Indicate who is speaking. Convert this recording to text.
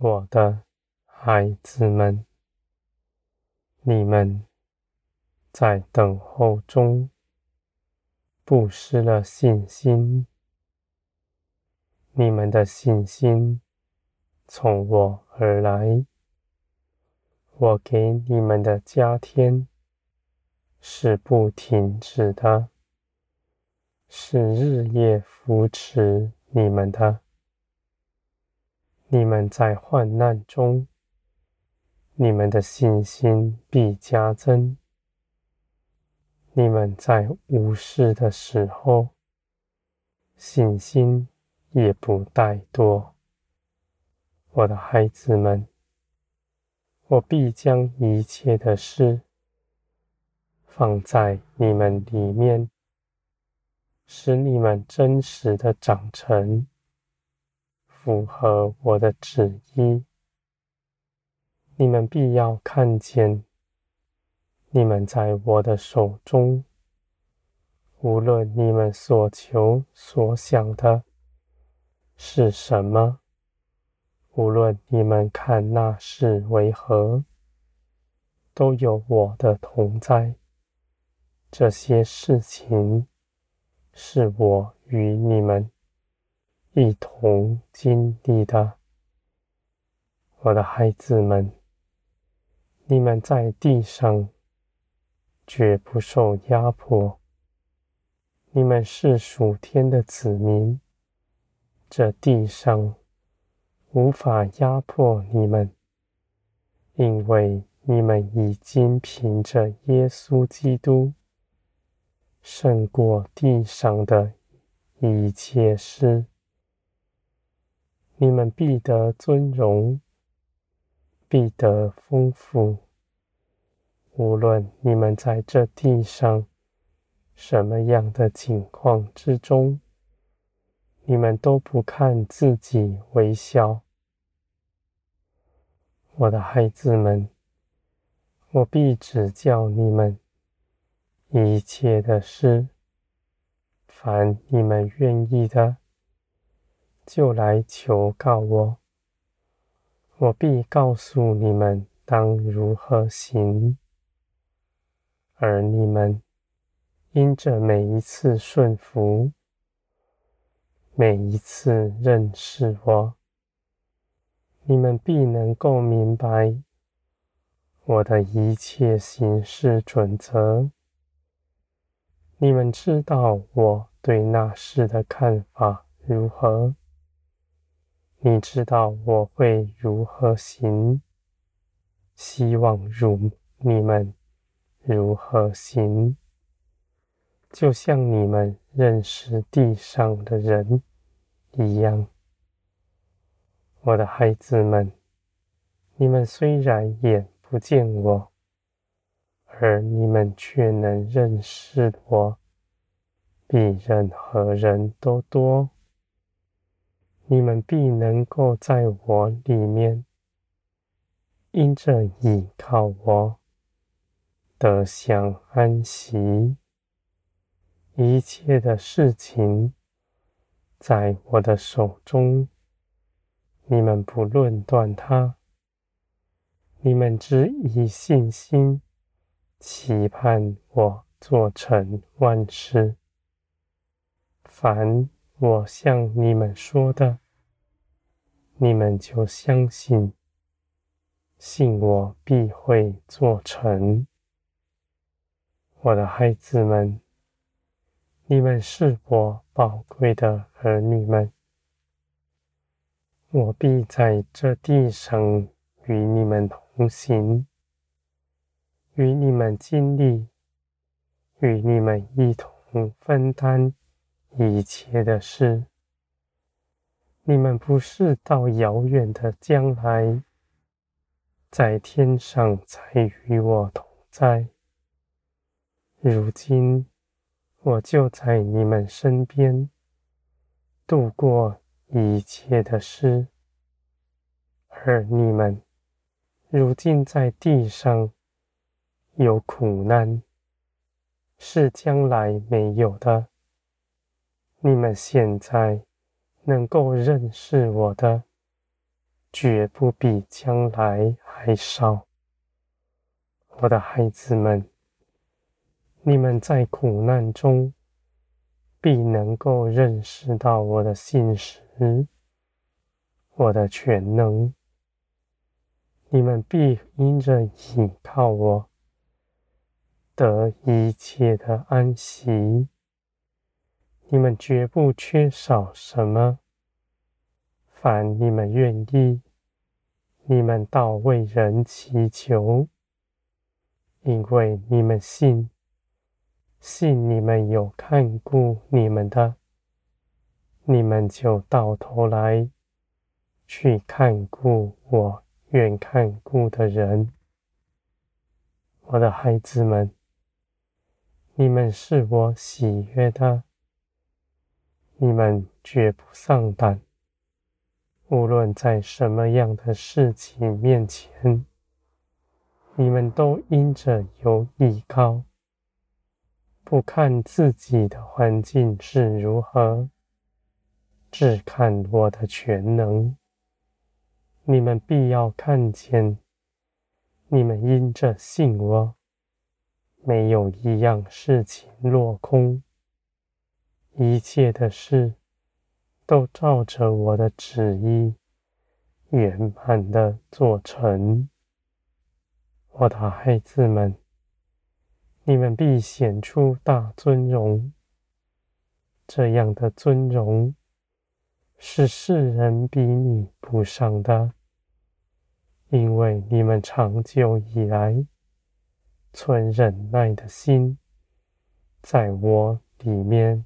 Speaker 1: 我的孩子们，你们在等候中不失了信心。你们的信心从我而来，我给你们的加添是不停止的，是日夜扶持你们的。你们在患难中，你们的信心必加增；你们在无事的时候，信心也不怠惰。我的孩子们，我必将一切的事放在你们里面，使你们真实的长成。符合我的旨意，你们必要看见，你们在我的手中，无论你们所求所想的是什么，无论你们看那是为何，都有我的同在。这些事情是我与你们。一同经历的，我的孩子们，你们在地上绝不受压迫。你们是属天的子民，这地上无法压迫你们，因为你们已经凭着耶稣基督胜过地上的一切事。你们必得尊荣，必得丰富。无论你们在这地上什么样的情况之中，你们都不看自己为小。我的孩子们，我必指教你们一切的事，凡你们愿意的。就来求告我，我必告诉你们当如何行。而你们因着每一次顺服，每一次认识我，你们必能够明白我的一切行事准则。你们知道我对那事的看法如何。你知道我会如何行，希望如你们如何行，就像你们认识地上的人一样。我的孩子们，你们虽然眼不见我，而你们却能认识我，比任何人都多。你们必能够在我里面，因着倚靠我，得享安息。一切的事情在我的手中，你们不论断它，你们只以信心期盼我做成万事。凡我向你们说的，你们就相信，信我必会做成。我的孩子们，你们是我宝贵的儿女们，我必在这地上与你们同行，与你们经历，与你们一同分担。一切的事，你们不是到遥远的将来，在天上才与我同在。如今，我就在你们身边，度过一切的事，而你们如今在地上有苦难，是将来没有的。你们现在能够认识我的，绝不比将来还少。我的孩子们，你们在苦难中必能够认识到我的信实，我的全能。你们必因着倚靠我，得一切的安息。你们绝不缺少什么。凡你们愿意，你们到为人祈求，因为你们信，信你们有看顾你们的，你们就到头来去看顾我。愿看顾的人，我的孩子们，你们是我喜悦的，你们绝不丧胆。无论在什么样的事情面前，你们都因着有依靠，不看自己的环境是如何，只看我的全能。你们必要看见，你们因着信我，没有一样事情落空，一切的事都照着我的旨意圆满的做成。我的孩子们，你们必显出大尊荣，这样的尊荣是世人比拟不上的。因为你们长久以来存忍耐的心，在我里面